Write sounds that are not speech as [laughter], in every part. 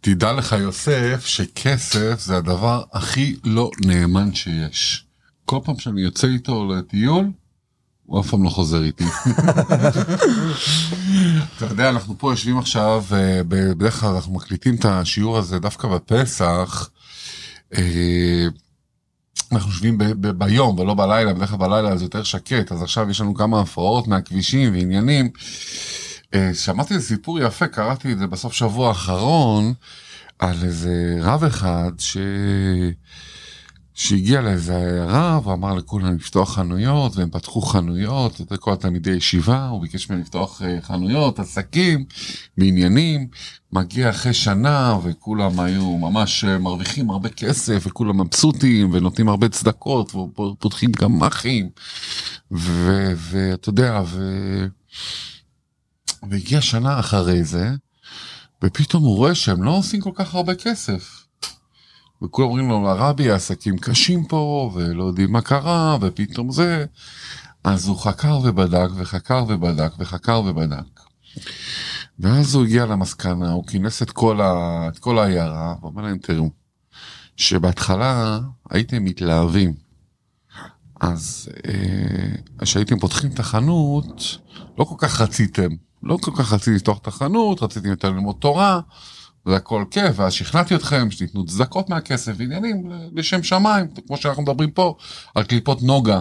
תדע לך יוסף שכסף זה הדבר הכי לא נאמן שיש. כל פעם שאני יוצא איתו לטיול, הוא אף פעם לא חוזר איתי. [laughs] אתה יודע, אנחנו פה יושבים עכשיו, אה, בדרך כלל אנחנו מקליטים את השיעור הזה דווקא בפסח. אה, אנחנו יושבים ביום ולא בלילה, בדרך כלל בלילה זה יותר שקט, אז עכשיו יש לנו כמה הפרעות מהכבישים ועניינים. אה, שמעתי איזה סיפור יפה, קראתי את זה בסוף שבוע האחרון, על איזה רב אחד ש... שהגיע לאיזה עיירה ואמר לכולם לפתוח חנויות והם פתחו חנויות, את כל התלמידי ישיבה, הוא ביקש מהם לפתוח אה, חנויות, עסקים, בעניינים, מגיע אחרי שנה וכולם היו ממש אה, מרוויחים הרבה כסף וכולם מבסוטים ונותנים הרבה צדקות ופותחים גמ"חים ו- ואתה יודע, ו... והגיע שנה אחרי זה ופתאום הוא רואה שהם לא עושים כל כך הרבה כסף. וכולם אומרים לו, הרבי, העסקים קשים פה, ולא יודעים מה קרה, ופתאום זה. אז הוא חקר ובדק, וחקר ובדק, וחקר ובדק. ואז הוא הגיע למסקנה, הוא כינס את כל. את כל העיירה, ואומר להם, תראו, שבהתחלה הייתם מתלהבים. אז אה, כשהייתם פותחים את החנות, לא כל כך רציתם, לא כל כך רציתי לפתוח את החנות, רציתם יותר ללמוד תורה, זה הכל כיף, ואז שכנעתי אתכם שתיתנו צדקות מהכסף ועניינים לשם שמיים, כמו שאנחנו מדברים פה על קליפות נוגה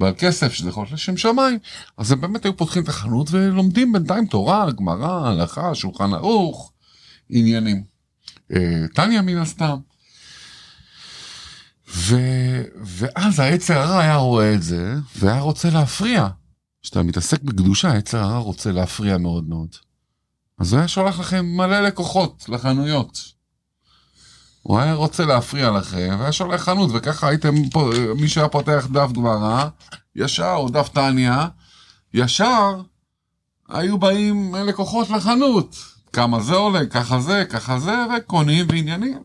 ועל כסף שזה יכול להיות לשם שמיים, אז הם באמת היו פותחים את החנות ולומדים בינתיים תורה, גמרא, הלכה, שולחן ערוך, עניינים. אה, טניה מן הסתם. ו... ואז היצר הרע היה רואה את זה והיה רוצה להפריע. כשאתה מתעסק בקדושה, היצר הרע רוצה להפריע מאוד מאוד. אז הוא היה שולח לכם מלא לקוחות לחנויות. הוא היה רוצה להפריע לכם, והיה שולח חנות, וככה הייתם פה, מי שהיה פותח דף גמרא, ישר, או דף טניה, ישר היו באים לקוחות לחנות. כמה זה עולה, ככה זה, ככה זה, וקונים ועניינים.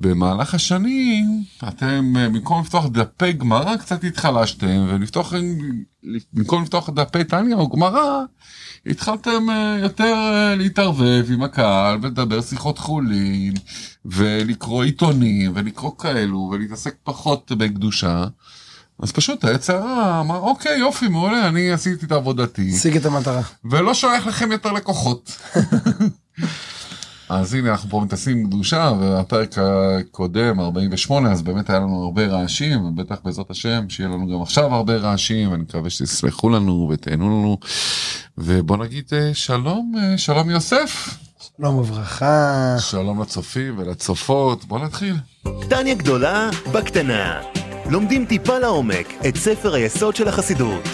במהלך השנים, אתם, אה, במקום לפתוח דפי גמרא, קצת התחלשתם, ולפתוח, במקום לפתוח דפי טניה או גמרא, התחלתם אה, יותר אה, להתערבב עם הקהל ולדבר שיחות חולין ולקרוא עיתונים ולקרוא כאלו ולהתעסק פחות בקדושה. אז פשוט העץ הרע אמר אוקיי יופי מעולה אני עשיתי את עבודתי השיג את המטרה. ולא שולח לכם יותר לקוחות. [laughs] אז הנה אנחנו פה עם קדושה והפרק הקודם 48 אז באמת היה לנו הרבה רעשים ובטח בעזרת השם שיהיה לנו גם עכשיו הרבה רעשים אני מקווה שתסלחו לנו ותהנו לנו ובוא נגיד אה, שלום אה, שלום יוסף שלום וברכה. שלום לצופים ולצופות בוא נתחיל. טניה גדולה בקטנה. לומדים טיפה לעומק את ספר היסוד של החסידות.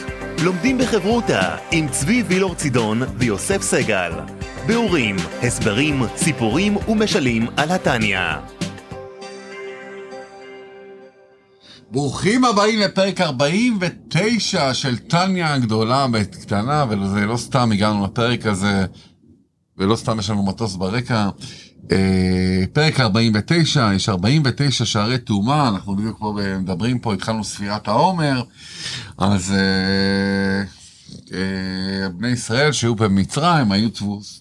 לומדים בחברותה עם צבי וילור צידון ויוסף סגל. ביאורים, הסברים, סיפורים ומשלים על התניא. ברוכים הבאים לפרק 49 של טניה הגדולה בקטנה וזה לא סתם הגענו לפרק הזה ולא סתם יש לנו מטוס ברקע. אה, פרק 49 יש 49 שערי טומאה אנחנו בדיוק פה מדברים פה התחלנו ספירת העומר אז אה, בני ישראל שהיו במצרים היו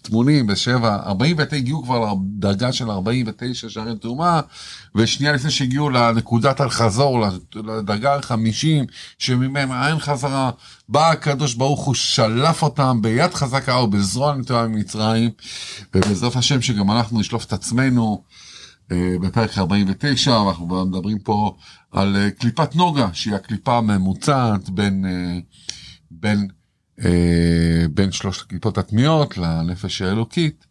טמונים בשבע 49 הגיעו כבר לדרגה של 49 שערי טומאה ושנייה לפני שהגיעו לנקודת אל-חזור לדרגה ה-50 שממנה אין חזרה בא הקדוש ברוך הוא שלף אותם ביד חזקה או בזרוע נטויה ממצרים ובעזרת השם שגם אנחנו נשלוף את עצמנו אה, בפרק 49 ואנחנו מדברים פה על אה, קליפת נוגה שהיא הקליפה הממוצעת בין אה, בין אה, בין שלוש הקליפות הטמיות לנפש האלוקית.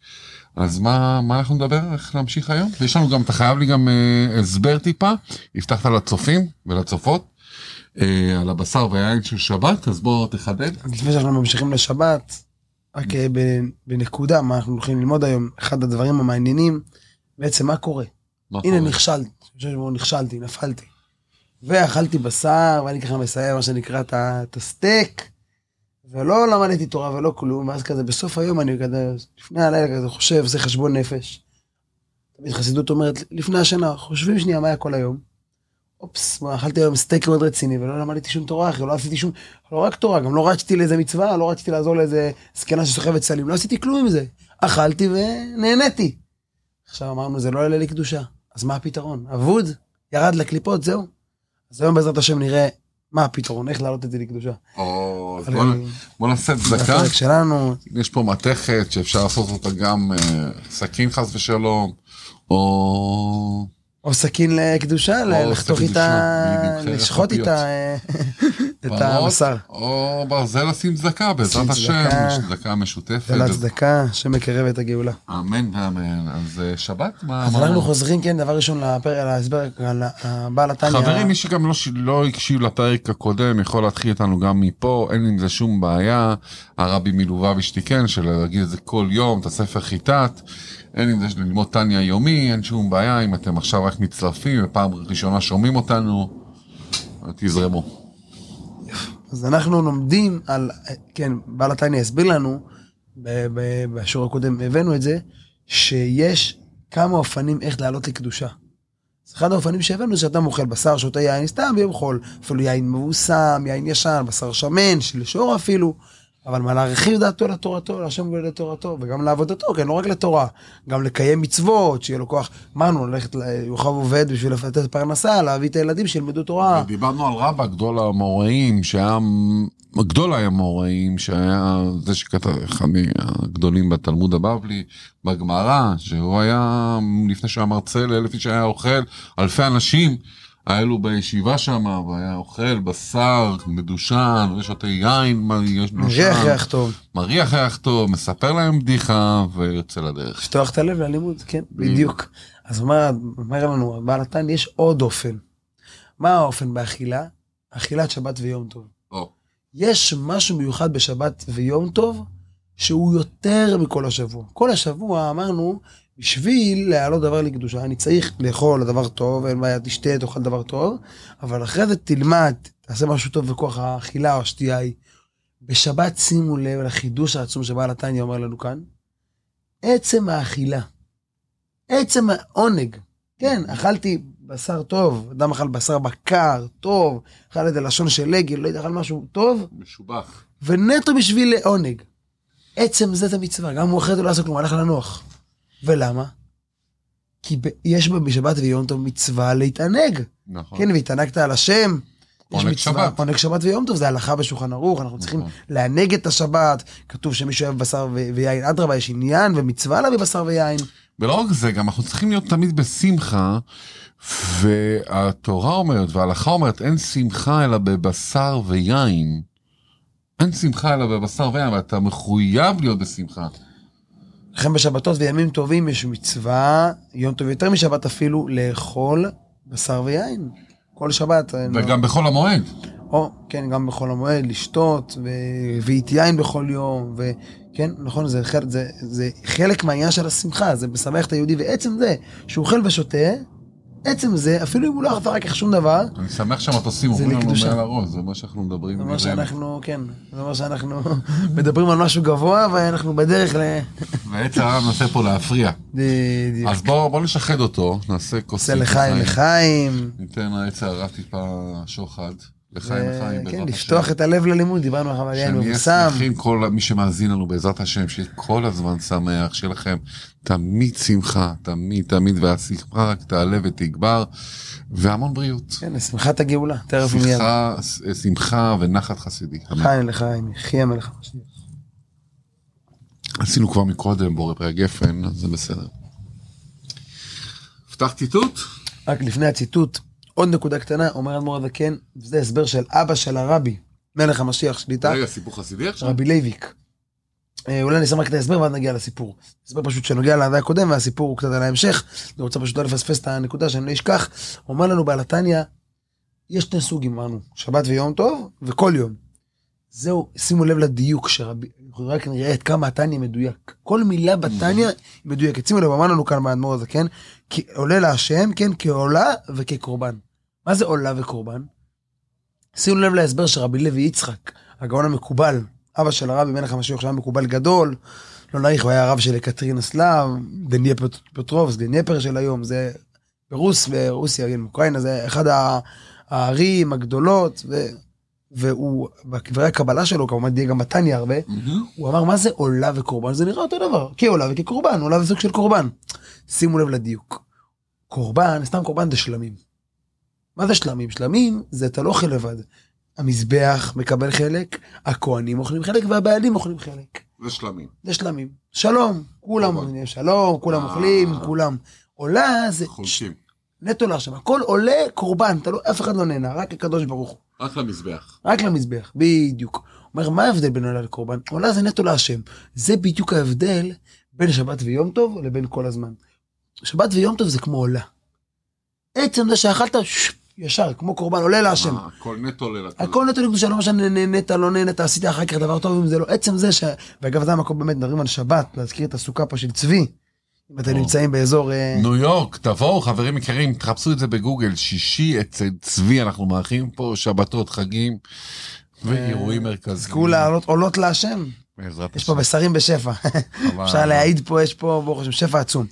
אז מה, מה אנחנו נדבר, איך להמשיך היום? יש לנו גם, אתה חייב לי גם אה, הסבר טיפה, הבטחת לצופים ולצופות אה, על הבשר והיין של שבת, אז בוא תחדד. אז לפני שאנחנו ממשיכים לשבת, רק אה, בנקודה, מה אנחנו הולכים ללמוד היום, אחד הדברים המעניינים, בעצם מה קורה. מה הנה קורה? נכשלתי, שבו נכשלתי, נפלתי. ואכלתי בשר, ואני ככה מסיים מה שנקרא את הסטייק, ולא למדתי תורה ולא כלום, ואז כזה בסוף היום אני כזה, לפני הלילה כזה חושב, זה חשבון נפש. תמיד חסידות אומרת, לפני השינה, חושבים שנייה מה היה כל היום. אופס, מה, אכלתי היום סטייק מאוד רציני ולא למדתי שום תורה אחי, לא עשיתי שום, לא רק תורה, גם לא רצתי לאיזה מצווה, לא רציתי לעזור לאיזה זקנה שסוחבת סלים, לא עשיתי כלום עם זה. אכלתי ונהניתי. עכשיו אמרנו, זה לא יעלה לי קדושה. אז מה הפתרון? אבוד, ירד לקליפות, זהו. אז היום בעזרת השם נראה מה הפתרון, איך להעלות את זה לקדושה. או, אז בוא נעשה צדקה. שלנו, יש פה מתכת שאפשר לעשות אותה גם אה, סכין חס ושלום, או... או סכין לקדושה, לחתוך איתה, לשחוט. איתה אה, [laughs] את הבשר. או ברזל לשים צדקה, בעזרת השם, צדקה. צדקה משותפת. זה להצדקה שמקרב את הגאולה. אמן ואמן. אז אה, שבת, מה אז? אנחנו חוזרים, כן, דבר ראשון, לפרק, על ההסבר, על הבעל התניא. חברים, מי שגם לא, לא הקשיב לפרק הקודם, יכול להתחיל איתנו גם מפה, אין עם זה שום בעיה. הרבי מלובביץ' תיקן, של להגיד את זה כל יום, את הספר חיטת. אין עם זה של ללמוד טניה יומי, אין שום בעיה, אם אתם עכשיו רק מצטרפים ופעם ראשונה שומעים אותנו, תזרמו. אז אנחנו לומדים על, כן, בעל התניא הסביר לנו, בשיעור הקודם הבאנו את זה, שיש כמה אופנים איך לעלות לקדושה. אז אחד האופנים שהבאנו זה שאדם אוכל בשר, שותה יין, סתם ביום חול, אפילו יין מבוסם, יין ישן, בשר שמן, של שור אפילו, אבל מה להרחיב דעתו לתורתו, להשם ולתורתו, וגם לעבודתו, כן, לא רק לתורה, גם לקיים מצוות, שיהיה לו כוח, אמרנו, ללכת, ל- יוכב עובד בשביל לתת פרנסה, להביא את הילדים שילמדו תורה. דיברנו על רבא, גדול המוראים, שהיה, גדול המוראים, שהיה זה שכתב, אחד מהגדולים בתלמוד הבבלי, בגמרא, שהוא היה, לפני שהיה מרצה לאלף איש היה אוכל, אלפי אנשים, היה לו בישיבה שם, והיה אוכל בשר מדושן, ושותה יין, מה- לו מריח ריח טוב. מריח ריח טוב, מספר להם בדיחה, ויוצא לדרך. לפתוח את הלב ללימוד, כן, בדיוק. אז אומר, אומר לנו, בעל התניא, יש עוד אופן. מה האופן באכילה? אכילת שבת ויום טוב. או, יש משהו מיוחד בשבת ויום טוב, שהוא יותר מכל השבוע. כל השבוע אמרנו, בשביל להעלות דבר לקדושה, אני צריך לאכול דבר טוב, אין בעיה, תשתה, תאכל דבר טוב, אבל אחרי זה תלמד, תעשה משהו טוב בכוח האכילה או השתייה היא. בשבת שימו לב לחידוש העצום שבעל התניא אומר לנו כאן, עצם האכילה, עצם העונג, כן, אכלתי בשר טוב, אדם אכל בשר בקר, טוב, אכל את הלשון של עגל, לא יודע, אכל משהו טוב, משובח. ונטו בשביל לעונג. עצם זה את המצווה, גם הוא אחרי זה לא עשה כלום, הלך לנוח. ולמה? כי ב- יש בשבת ויום טוב מצווה להתענג. נכון. כן, והתענגת על השם. יש מצווה, שבת. עונג שבת ויום טוב, זה הלכה בשולחן ערוך, אנחנו צריכים נכון. לענג את השבת. כתוב שמי שאוהב בשר ו- ויין, אדרבה, יש עניין ומצווה להביא בשר ויין. ולא רק זה, גם אנחנו צריכים להיות תמיד בשמחה, והתורה אומרת, וההלכה אומרת, אין שמחה אלא בבשר ויין. אין שמחה אלא בבשר ויין, ואתה מחויב להיות בשמחה. לכן בשבתות וימים טובים יש מצווה, יום טוב יותר משבת אפילו, לאכול בשר ויין. כל שבת. וגם בחול המועד. או, כן, גם בחול המועד, לשתות, ו- ואית יין בכל יום, וכן, נכון, זה, חלק- זה, זה חלק מהעניין של השמחה, זה משמח את היהודי, ועצם זה שהוא אוכל ושותה, עצם זה, אפילו אם הוא לא אכל רק איך שום דבר, אני שמח שהמטוסים עוברים לנו לקדושה. מעל הראש, זה מה שאנחנו מדברים. זה אומר מלמעלה. שאנחנו, כן, זה אומר שאנחנו [laughs] מדברים על משהו גבוה, ואנחנו בדרך ל... [laughs] ועץ הרע מנסה פה להפריע. בדיוק. אז בוא בוא נשחד אותו, נעשה כוס זה לחיים לחיים. ניתן לעץ הרע טיפה שוחד. לחיים לחיים, כן, בעזרת לפתוח השם. את הלב ללימוד, דיברנו על יין שנהיה מבוסם. שמחים כל מי שמאזין לנו בעזרת השם, שיהיה כל הזמן שמח, שיהיה לכם תמיד שמחה, תמיד תמיד, והשמחה רק תעלה ותגבר, והמון בריאות. כן, לשמחת הגאולה, תכף מיד. שמחה, שמחה ונחת חסידי. חיים לחיים, יחי המלך המשיח. עשינו כבר מקודם בורא פרי הגפן, אז זה בסדר. פתח ציטוט? רק לפני הציטוט, עוד נקודה קטנה, אומר אדמו"ר הזקן, זה הסבר של אבא של הרבי, מלך המשיח שליט"א, רגע, סיפור חסידי עכשיו? רבי לייביק. אה, אולי אני אשמח רק את ההסבר ואז נגיע לסיפור. הסבר פשוט שנוגע להווי הקודם והסיפור הוא קצת על ההמשך. אני רוצה פשוט לא לפספס את הנקודה שאני לא אשכח. אומר לנו בעל התניא, יש שני סוגים אמרנו, שבת ויום טוב וכל יום. זהו, שימו לב לדיוק שרבי, רק נראה את כמה התניא מדויק. כל מילה בתניא מדויקת. שימו לב, אמר לנו כאן באדמו"ר הזה, כן? כי עולה להשם, כן, כעולה וכקורבן. מה זה עולה וקורבן? שימו לב להסבר של רבי לוי יצחק, הגאון המקובל, אבא של הרבי מלך המשיח שהיה מקובל גדול, לא נאריך, הוא היה הרב של יקטרינוסלב, דנייפרופט- פטרובסק, דנייפר של היום, זה ברוס, ברוסיה, כן, אוקראינה, זה אחד הערים הגדולות, ו... והוא, בדברי הקבלה שלו, כמובן די גם בתניא הרבה. הוא אמר, מה זה עולה וקורבן? זה נראה אותו דבר, כעולה וכקורבן, עולה זה סוג של קורבן. שימו לב לדיוק. קורבן, סתם קורבן זה שלמים. מה זה שלמים? שלמים זה אתה לא אוכל לבד. המזבח מקבל חלק, הכוהנים אוכלים חלק והבעלים אוכלים חלק. זה שלמים. זה שלמים. שלום, כולם. אומרים שלום, כולם אה. אוכלים, כולם. עולה זה חולקים. נטו להשם. הכל עולה קורבן, אתה לא, אף אחד לא נהנה, רק הקדוש ברוך הוא. רק למזבח. רק למזבח, בדיוק. אומר, מה ההבדל בין עולה לקורבן? עולה זה נטו להשם. זה בדיוק ההבדל בין שבת ויום טוב לבין כל הזמן. שבת ויום טוב זה כמו עולה. עצם זה שאכלת, ש- ישר, כמו קורבן, עולה להשם. אה, הכל נטו לקדוש. הכל נטו לקדושה, לא משנה נהנית, לא נהנית, עשית אחר כך דבר טוב אם זה לא. עצם זה ש... ואגב, זה המקום באמת, מדברים על שבת, להזכיר את הסוכה פה של צבי. אם אתם. נמצאים באזור... אה, ניו יורק, תבואו חברים יקרים, תחפשו את זה בגוגל, שישי אצל צבי, אנחנו מארחים פה שבתות, חגים ואירועים מרכזיים. זכו לעלות עולות להשם. בעזרת יש פה. בשרים בשפע. אפשר להעיד פה, יש פה, ברוך השם, שפע עצום.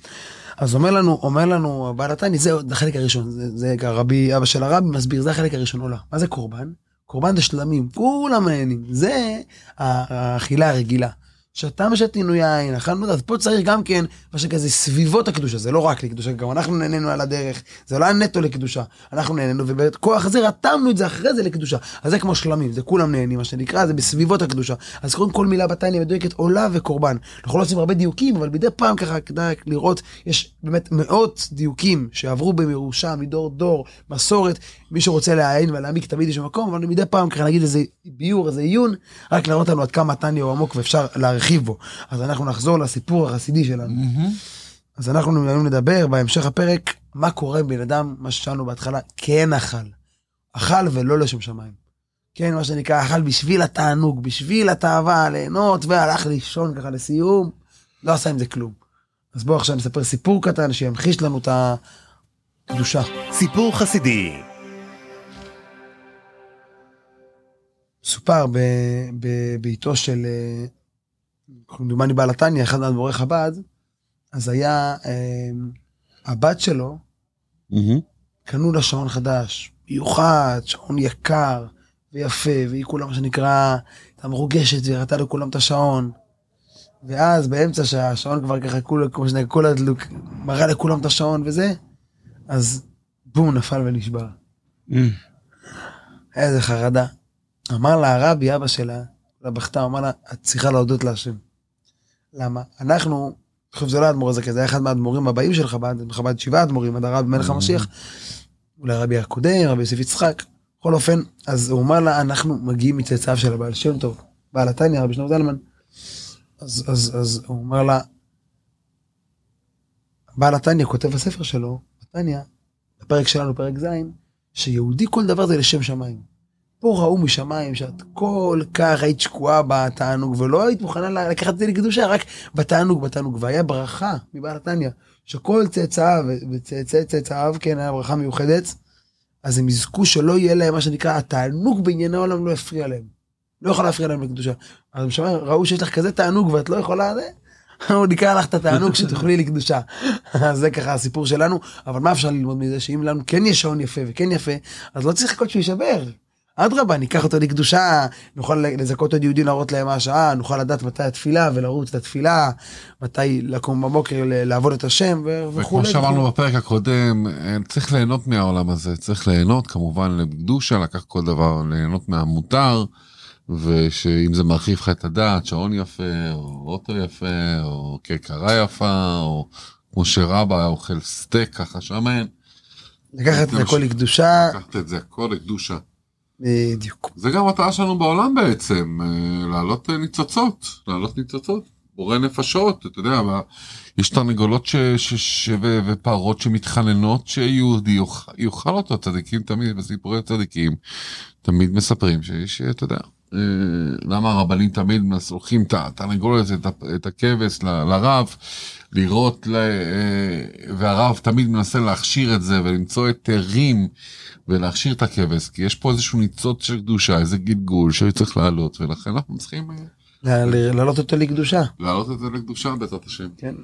אז אומר לנו, אומר לנו בעל התניא, זה החלק הראשון, זה, זה הרבי, אבא של הרבי מסביר, זה החלק הראשון עולה. מה זה קורבן? קורבן זה שלמים, כולם נהנים. זה האכילה הרגילה. שתם שתינו יין, אכלנו, אז פה צריך גם כן, מה שכזה סביבות הקדושה, זה לא רק לקדושה, גם אנחנו נהנינו על הדרך, זה לא היה נטו לקדושה, אנחנו נהנינו, ובכוח הזה רתמנו את זה אחרי זה לקדושה. אז זה כמו שלמים, זה כולם נהנים, מה שנקרא, זה בסביבות הקדושה. אז קוראים כל מילה בתניא מדויקת עולה וקורבן. אנחנו לא עושים הרבה דיוקים, אבל מדי פעם ככה כדאי לראות, יש באמת מאות דיוקים שעברו בירושה מדור דור, מסורת, מי שרוצה לעיין ולהעמיק תמיד יש מקום, אבל מדי פעם ככה נגיד איזה ביור, איזה עיון, רק להראות לנו עד כמה בו. אז אנחנו נחזור לסיפור החסידי שלנו. מהמם. אז אנחנו היום נדבר בהמשך הפרק, מה קורה בן אדם, מה ששאלנו בהתחלה, כן אכל. אכל ולא לשם שמיים. כן, מה שנקרא, אכל בשביל התענוג, בשביל התאווה, ליהנות, והלך לישון ככה לסיום, לא עשה עם זה כלום. אז בואו עכשיו נספר סיפור קטן שימחיש לנו את הקדושה. סיפור חסידי, סופר ב- בביתו של, אה, כמדומני בעל התניא, אחד מאדמו"רי חב"ד, אז היה אה, הבת שלו, מהמם. קנו לה שעון חדש, מיוחד, שעון יקר ויפה, והיא כולה מה שנקרא, הייתה מרוגשת והראתה לכולם את השעון. ואז באמצע שהשעון כבר ככה כולה, כמו שנקרא, כולה דלוק, מראה לכולם את השעון וזה, אז בום, נפל ונשבר. איזה חרדה. אמר לה הרבי, אבא שלה, לבכתה, אמר לה, את צריכה להודות להשם. למה? אנחנו, אני חושב שזה לא האדמו"ר הזה, כי זה היה אחד מהאדמו"רים הבאים של חב"ד, חב"ד שבעה אדמו"רים, עד הרבי מלך המשיח. אולי הרבי הקודם, רבי יוסף יצחק. בכל אופן, אז הוא אמר לה, אנחנו מגיעים מצאצאיו של הבעל שם טוב, בעל התניא, רבי שלמה זלמן. אז, אז, אז הוא אומר לה, בעל התניא כותב בספר שלו, בתניא, בפרק שלנו, פרק ז', שיהודי כל דבר זה לשם שמיים. פה ראו משמיים שאת כל כך היית שקועה בתענוג, ולא היית מוכנה לקחת את זה לקדושה, רק בתענוג, בתענוג. והיה ברכה מבעל התניא, שכל צאצאיו וצאצאי צאצאיו, כן, היה ברכה מיוחדת, אז הם יזכו שלא יהיה להם מה שנקרא, התענוג בענייני העולם לא יפריע להם. לא יכול להפריע להם לקדושה. אז בשמיים ראו שיש לך כזה תענוג ואת לא יכולה, זה, הוא נקרא לך את התענוג שתוכלי לקדושה. [laughs] זה ככה הסיפור שלנו, אבל מה אפשר ללמוד מזה? שאם לנו כן יש שעון יפה וכן יפה, אז לא צריך לחכות שהוא יישבר. אדרבה, ניקח אותו לקדושה, נוכל לזכות עוד יהודים להראות להם מה השעה, נוכל לדעת מתי התפילה ולרוץ לתפילה, מתי לקום בבוקר לעבוד את השם ו- וכולי. וכמו שאמרנו. בפרק הקודם, אה, צריך ליהנות מהעולם הזה, צריך ליהנות כמובן לקדושה, לקח כל דבר, ליהנות מהמותר, ושאם זה מרחיב לך את הדעת, שעון יפה, או אוטו יפה, או כרכרה יפה, או כמו שרבא היה אוכל סטייק ככה שמן, לקחת את הכל לקדושה, לקחת את זה הכל לקדושה. בדיוק. זה גם המטרה שלנו בעולם בעצם, אה, להעלות אה, ניצוצות, להעלות ניצוצות, בורא נפשות, אתה יודע, מה- יש תרנגולות ש, ש, ש, ו, ופרות שמתחננות שיהודי יאכל, אותו, צדיקים תמיד, בסיפורי צדיקים, תמיד מספרים שיש, אתה יודע, אה, למה הרבנים תמיד לוקחים את התרנגולת, את, הכבש לרב, לראות, ל, אה, והרב תמיד מנסה להכשיר את זה ולמצוא היתרים ולהכשיר את הכבש, כי יש פה איזשהו ניצוץ של קדושה, איזה גלגול שצריך לעלות, ולכן אנחנו צריכים אה, להעלות אותו לקדושה. להעלות זה לקדושה בעזרת השם. כן.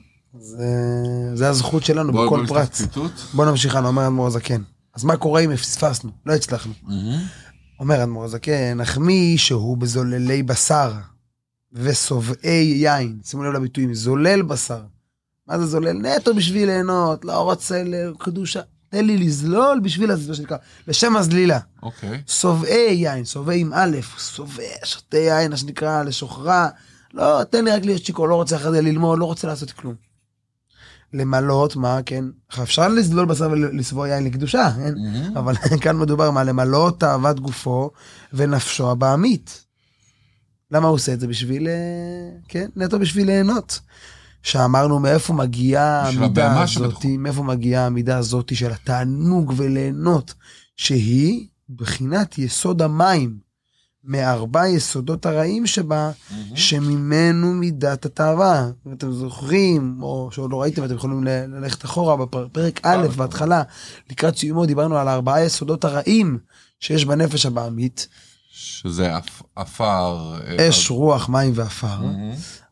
זה- הזכות שלנו בכל פרט. בוא נמשיך הלאה, אומר אדמו"ר הזקן. אז מה קורה אם פספסנו? לא הצלחנו. אומר אדמו"ר הזקן, אך מי שהוא בזוללי בשר ושובעי יין, שימו לב לביטויים, זולל בשר מה זה זולל? נטו בשביל ליהנות, לא רוצה לקדושה. תן לי לזלול בשביל, מה שנקרא, לשם הזלילה. אוקיי. שובעי יין, שובע עם א', שבע, שותה יין, מה שנקרא, לשוכרה. לא, תן לי רק להיות שיכור, לא רוצה אחרי זה ללמוד, לא רוצה לעשות כלום. למלות, מה, כן? אפשר לזלול בשר ולשבוע יין לקדושה, כן? מהמם. אבל [laughs] כאן מדובר מה למלות תאוות גופו ונפשו הבעמית. למה הוא עושה את זה? בשביל, אה, כן, נטו בשביל ליהנות. שאמרנו מאיפה מגיעה המידה הזאת. מאיפה מגיעה המידה הזאת של התענוג וליהנות, שהיא בחינת יסוד המים, מארבע יסודות הרעים שבה. שממנו מידת התאווה. אם אתם זוכרים, או שעוד לא ראיתם, אתם יכולים ללכת אחורה בפרק א', אה, בהתחלה, לקראת סיומו, דיברנו על ארבעה יסודות הרעים שיש בנפש הבעמית, שזה עפ- עפר. אה, אש, רוח, מים ועפר.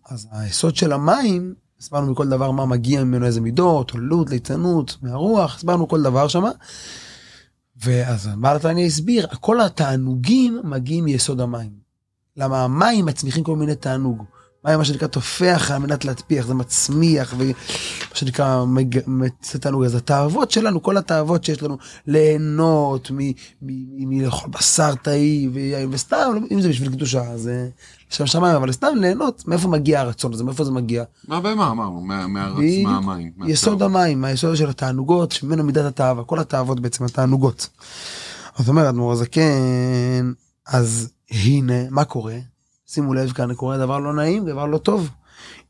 אז היסוד של המים, הסברנו מכל דבר מה מגיע ממנו, איזה מידות, עולות, ליצנות, מהרוח, הסברנו כל דבר שמה. ואז בעל התניא הסביר, כל התענוגים מגיעים מיסוד המים. למה המים מצמיחים כל מיני תענוג. מים מה שנקרא תופח על מנת להטפיח, זה מצמיח, ומה שנקרא מג- מצא תענוג. אז התאוות שלנו, כל התאוות שיש לנו, ליהנות מלאכול בשר ויין, וסתם, אם זה בשביל קדושה, אז אה, שם שמיים, אבל סתם ליהנות, מאיפה מגיע הרצון הזה, מאיפה זה מגיע? אמרנו, מה- מהרצ- בדיוק. מהמים. יסוד. המים, היסוד של התענוגות, שממנו מידת התאווה, כל התאוות בעצם, התענוגות. זאת אומרת, אדמו"ר הזקן, אז הנה, מה קורה? שימו לב כאן, קורה דבר לא נעים, דבר לא טוב.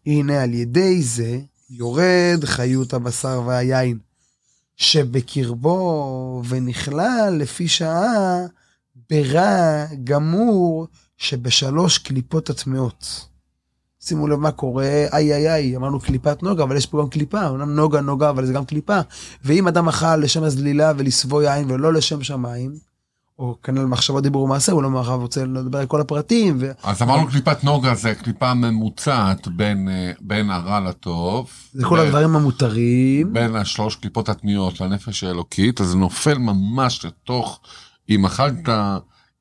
הנה, על ידי זה יורד חיות הבשר והיין, שבקרבו ונכלל לפי שעה ברע גמור שבשלוש קליפות הטמעות. שימו לב מה קורה, איי איי איי, אמרנו קליפת נוגה, אבל יש פה גם קליפה, אמנם נוגה נוגה, אבל זה גם קליפה. ואם אדם אכל לשם הזלילה ולשבוע יין ולא לשם שמיים, או כנ"ל מחשבה דיבור ומעשה, הוא לא מאחר רוצה לדבר על כל הפרטים, ו... אז אמרנו קליפת נוגה זה קליפה ממוצעת בין, אה, בין הרע לטוב. זה כל בין- הדברים המותרים. בין השלוש קליפות התנועות לנפש האלוקית, אז זה נופל ממש לתוך, אם אכלת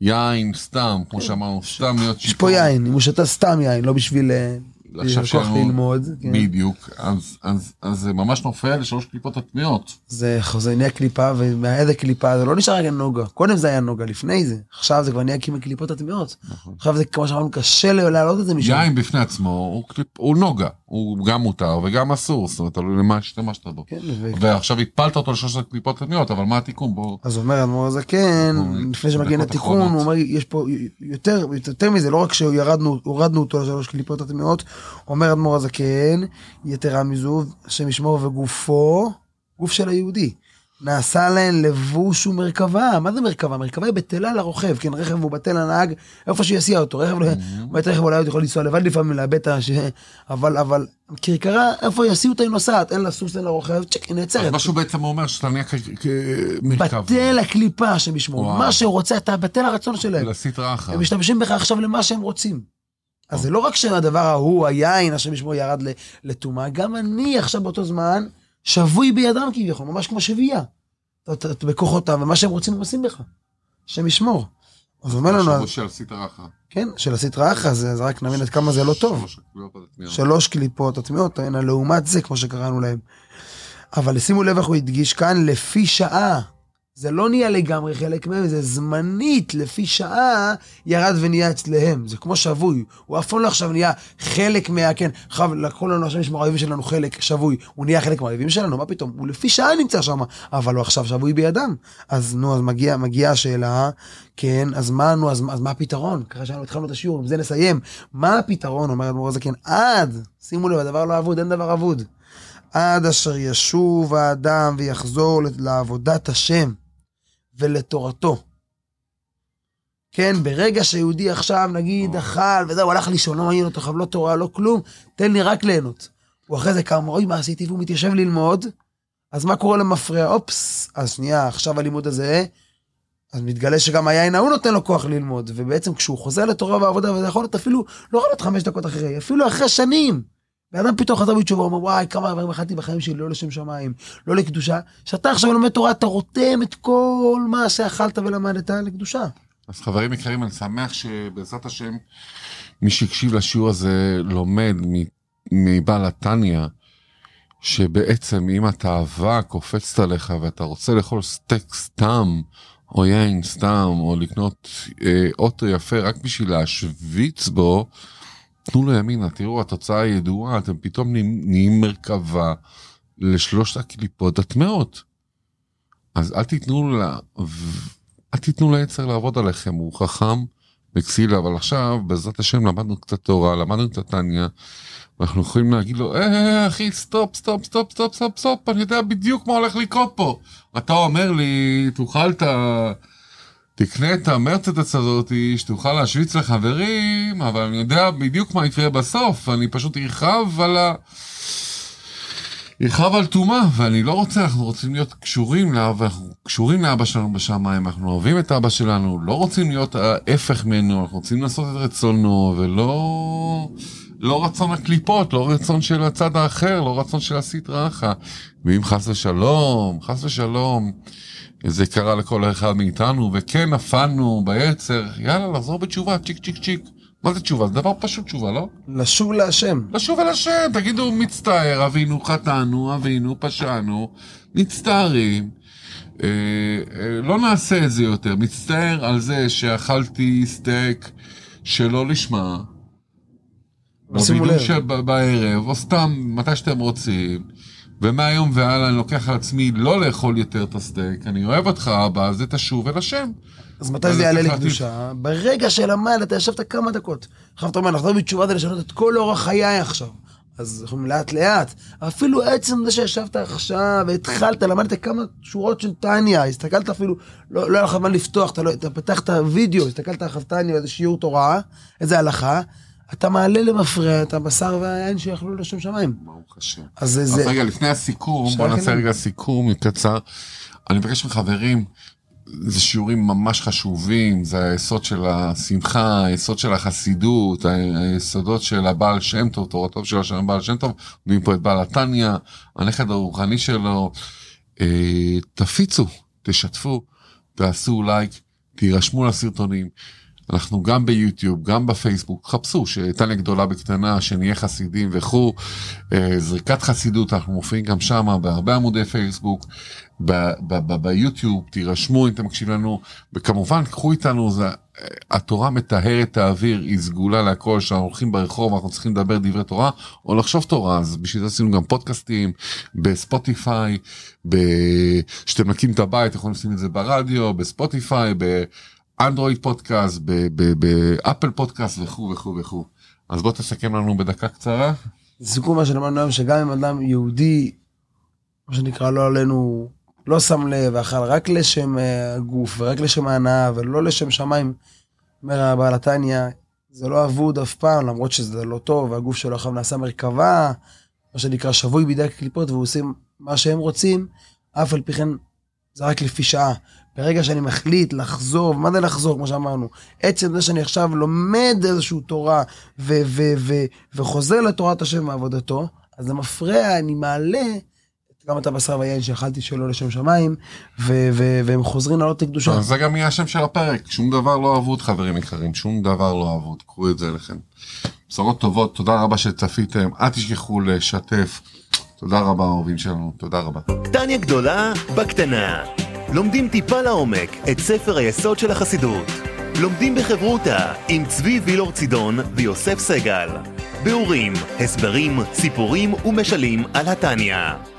יין סתם, כמו שאמרנו, סתם להיות יש פה יין, אם הוא שתה סתם יין, לא בשביל אה, עכשיו שלנו- ללמוד. כן. בדיוק, אז, אז, אז זה ממש נופל לשלוש קליפות הטמעות. זה זה נהיה קליפה, ומאיזה קליפה זה לא נשאר רק נוגה. קודם זה היה נוגה, לפני זה. עכשיו זה כבר נהיה כמעט קליפות הטמעות. נכון. עכשיו זה, כמו שאמרנו, קשה להעלות את זה משם. יין בפני עצמו הוא, קליפ, הוא נוגה, הוא גם מותר וגם אסור, זאת אומרת, תלוי למה השתמשת בו. כן, ו... ועכשיו הפלת אותו לשלוש קליפות הטמעות, אבל מה התיקון בו? אז אומר אדמו"ר הזקן, אנחנו לפני בדקות לתיקון. הוא אומר, יש פה יותר, יותר מזה, לא רק שהורדנו הורדנו אותו לשלוש קליפות הטמעות, אומר אדמו"ר הזקן, יתרה מזו, השם ישמור וגופו, גוף של היהודי. נעשה להן לבוש ומרכבה, מה זה מרכבה? מרכבה היא בטלה לרוכב, כן, רכב הוא בטל לנהג, איפה שיסיע אותו, רכב, לא- באמת רכב אולי עוד יכול לנסוע לבד לפעמים, לאבד את ה... ש- אבל, אבל, כרכרה, איפה יסיעו אותה היא נוסעת, אין לה סוס, אין לה רוכב, צ'ק, היא אז נעצרת. מה שהוא בעצם אומר שאתה נהיה כמרכב. בטל הקליפה, ישמור. וואו. מה שהוא רוצה, אתה בטל הרצון שלהם. לסטרא אחרא. הם משתמשים בך עכשיו למה שהם רוצים. אז זה לא רק שהדבר ההוא, היין, השם ישמור, ירד לטומאה, גם אני עכשיו באותו זמן שבוי בידם כביכול, ממש כמו שבייה. אתה- בכוחותיו, ומה שהם רוצים הם עושים בך. השם ישמור. אז אומר לנו, השבוע של סטרא אחרא. כן, של הסטרא אחרא, זה אז רק נבין עד כמה זה לא טוב. שלוש קליפות הנה, לעומת זה, כמו שקראנו להם. אבל שימו לב איך הוא הדגיש כאן, לפי שעה. זה לא נהיה לגמרי חלק מהם, זה זמנית, לפי שעה, ירד ונהיה אצלהם. זה כמו שבוי. הוא אף פעם לא עכשיו נהיה חלק מה... כן, עכשיו לקחו לנו השם ישמור האויבים שלנו חלק שבוי. הוא נהיה חלק מהאויבים שלנו, מה פתאום? הוא לפי שעה נמצא שם, אבל הוא עכשיו שבוי בידם. אז נו, אז מגיע, מגיעה השאלה, כן, אז מה, נו, אז, אז מה הפתרון? ככה שאנחנו התחלנו את השיעור, עם זה נסיים. מה הפתרון, אומר אדמו"ר הזקן, עד, שימו לב, הדבר לא אבוד, אין דבר אבוד. עד אשר ישוב האדם ויחזור לעבודת השם ולתורתו. כן, ברגע שיהודי עכשיו, נגיד, אכל וזהו, הלך לישון, לא מעניין אותו לא תורה, לא כלום, תן לי רק ליהנות. הוא אחרי זה קם, אוי, מה עשיתי? והוא מתיישב ללמוד, אז מה קורה למפרע? אופס, אז שנייה, עכשיו הלימוד הזה, אז מתגלה שגם היין ההוא נותן לו כוח ללמוד, ובעצם כשהוא חוזר לתורה ועבודה, וזה יכול להיות אפילו, לא יכול להיות חמש דקות אחרי, אפילו אחרי שנים. ואדם פתאום חזר בתשובה, הוא אומר, וואי, כמה דברים אכלתי בחיים שלי, לא לשם שמיים, לא לקדושה. כשאתה עכשיו לומד תורה, אתה רותם את כל מה שאכלת ולמדת לקדושה. אז חברים יקרים, אני שמח שבעזרת השם, מי שהקשיב לשיעור הזה לומד מבעל התניא, שבעצם אם התאווה קופצת עליך ואתה רוצה לאכול סטייק סתם, או יין סתם, או לקנות אה, אוטו יפה רק בשביל להשוויץ בו, תנו לו ימינה, תראו, התוצאה הידועה, אתם פתאום נהיים, מרכבה לשלושת הקליפות הטמאות. אז אל תיתנו ל... אל תיתנו ליצר לעבוד עליכם, הוא חכם וכסילה, אבל עכשיו, בעזרת השם, למדנו קצת תורה, למדנו את התניא, ואנחנו יכולים להגיד לו, אה, אחי, stop, stop, stop, stop, stop, stop, אני יודע בדיוק מה הולך לקרות פה. אתה אומר לי, תאכל את ה... תקנה את המרצדס הזאתי, שתוכל להשוויץ לחברים, אבל אני יודע בדיוק מה יקרה בסוף, אני פשוט ארחב על ה... ירחב על טומאה, ואני לא רוצה, אנחנו רוצים להיות קשורים לאבא, אנחנו קשורים לאבא שלנו בשמיים, אנחנו אוהבים את אבא שלנו, לא רוצים להיות ההפך ממנו, אנחנו רוצים לעשות את רצונו, ולא... לא רצון הקליפות, לא רצון של הצד האחר, לא רצון של הסטרא אחא. ואם חס ושלום, חס ושלום, זה קרה לכל אחד מאיתנו, וכן נפלנו ביצר, יאללה, לחזור בתשובה, צ'יק צ'יק צ'יק. מה זה תשובה? זה דבר פשוט תשובה, לא? לשוב להשם. לשוב אל השם, תגידו מצטער, אבינו חטאנו, אבינו פשענו, מצטערים. אה, אה, לא נעשה את זה יותר, מצטער על זה שאכלתי סטייק שלא לשמה. שימו לב. של- ב- בערב, או סתם מתי שאתם רוצים. ומהיום והלאה אני לוקח על עצמי לא לאכול יותר את הסטייק, אני אוהב אותך אבא, אז זה תשוב אל השם. אז מתי זה יעלה. לקדושה? ברגע שלמדת, ישבת כמה דקות. עכשיו אתה אומר, לחזור בתשובה זה לשנות את כל אורח חיי עכשיו. אז אנחנו לאט לאט. אפילו עצם זה שישבת עכשיו והתחלת, למדת כמה שורות של טניה, הסתכלת אפילו, לא לא היה לך זמן לפתוח, אתה, לא, אתה פתחת וידאו, הסתכלת אחרי טניה, איזה שיעור תורה, איזה הלכה, אתה מעלה למפרע את הבשר והיין שיאכלו לשם שמיים. ברוך השם. אז זה, רגע, לפני הסיכום, בוא נעשה? רגע סיכום קצר. אני מבקש מחברים, זה שיעורים ממש חשובים, זה היסוד של השמחה, היסוד של החסידות, היסודות של הבעל שם טוב, תורתו של השם הבעל שם טוב, מביאים פה את בעל התניא, הנכד הרוחני שלו. אה, תפיצו, תשתפו, תעשו לייק, תירשמו לסרטונים. אנחנו גם ביוטיוב, גם בפייסבוק, חפשו שתניה גדולה בקטנה, שנהיה חסידים וכו', אה, זריקת חסידות, אנחנו מופיעים גם שם בהרבה עמודי פייסבוק, ב- ב- ב- ביוטיוב, תירשמו אם אתם מקשיבים לנו, וכמובן קחו איתנו, זה, אה, התורה מטהרת את האוויר, היא סגולה להכל, כשאנחנו הולכים ברחוב, אנחנו צריכים לדבר דברי תורה, או לחשוב תורה, אז בשביל זה עשינו גם פודקאסטים, בספוטיפיי, ב... כשאתם נקים את הבית, יכולים לשים את זה ברדיו, בספוטיפיי, באנדרואיד פודקאסט, באפל פודקאסט וכו' וכו' וכו'. אז בוא תסכם לנו בדקה קצרה. סיכום מה שלמדנו היום, שגם אם אדם יהודי, מה שנקרא, לא עלינו, לא שם לב, ואכל רק לשם אה, הגוף, ורק לשם ההנאה, ולא לשם שמיים, אומר הבעל התניא, זה לא אבוד אף פעם, למרות שזה לא טוב, והגוף שלו עכשיו נעשה מרכבה, מה שנקרא שבוי בידי הקליפות, והוא עושים מה שהם רוצים, אף על פי כן זה רק לפי שעה. ברגע שאני מחליט לחזור, מה זה לחזור, כמו שאמרנו? עצם זה שאני עכשיו לומד איזושהי תורה ו- ו- ו- וחוזר לתורת השם ועבודתו, אז זה מפריע, אני מעלה גם את הבשר והיין שאכלתי שלא לשם שמיים, ו- ו- והם חוזרים לעלות לקדושה. זה גם יהיה השם של הפרק, שום דבר לא אבוד חברים יקרים, שום דבר לא אבוד, קחו את זה אליכם. בשורות טובות, תודה רבה שצפיתם, אל תשכחו לשתף, תודה רבה אהובים שלנו, תודה רבה. טניה גדולה בקטנה. לומדים טיפה לעומק את ספר היסוד של החסידות. לומדים בחברותה עם צבי וילור צידון ויוסף סגל. ביאורים, הסברים, סיפורים ומשלים על התניא.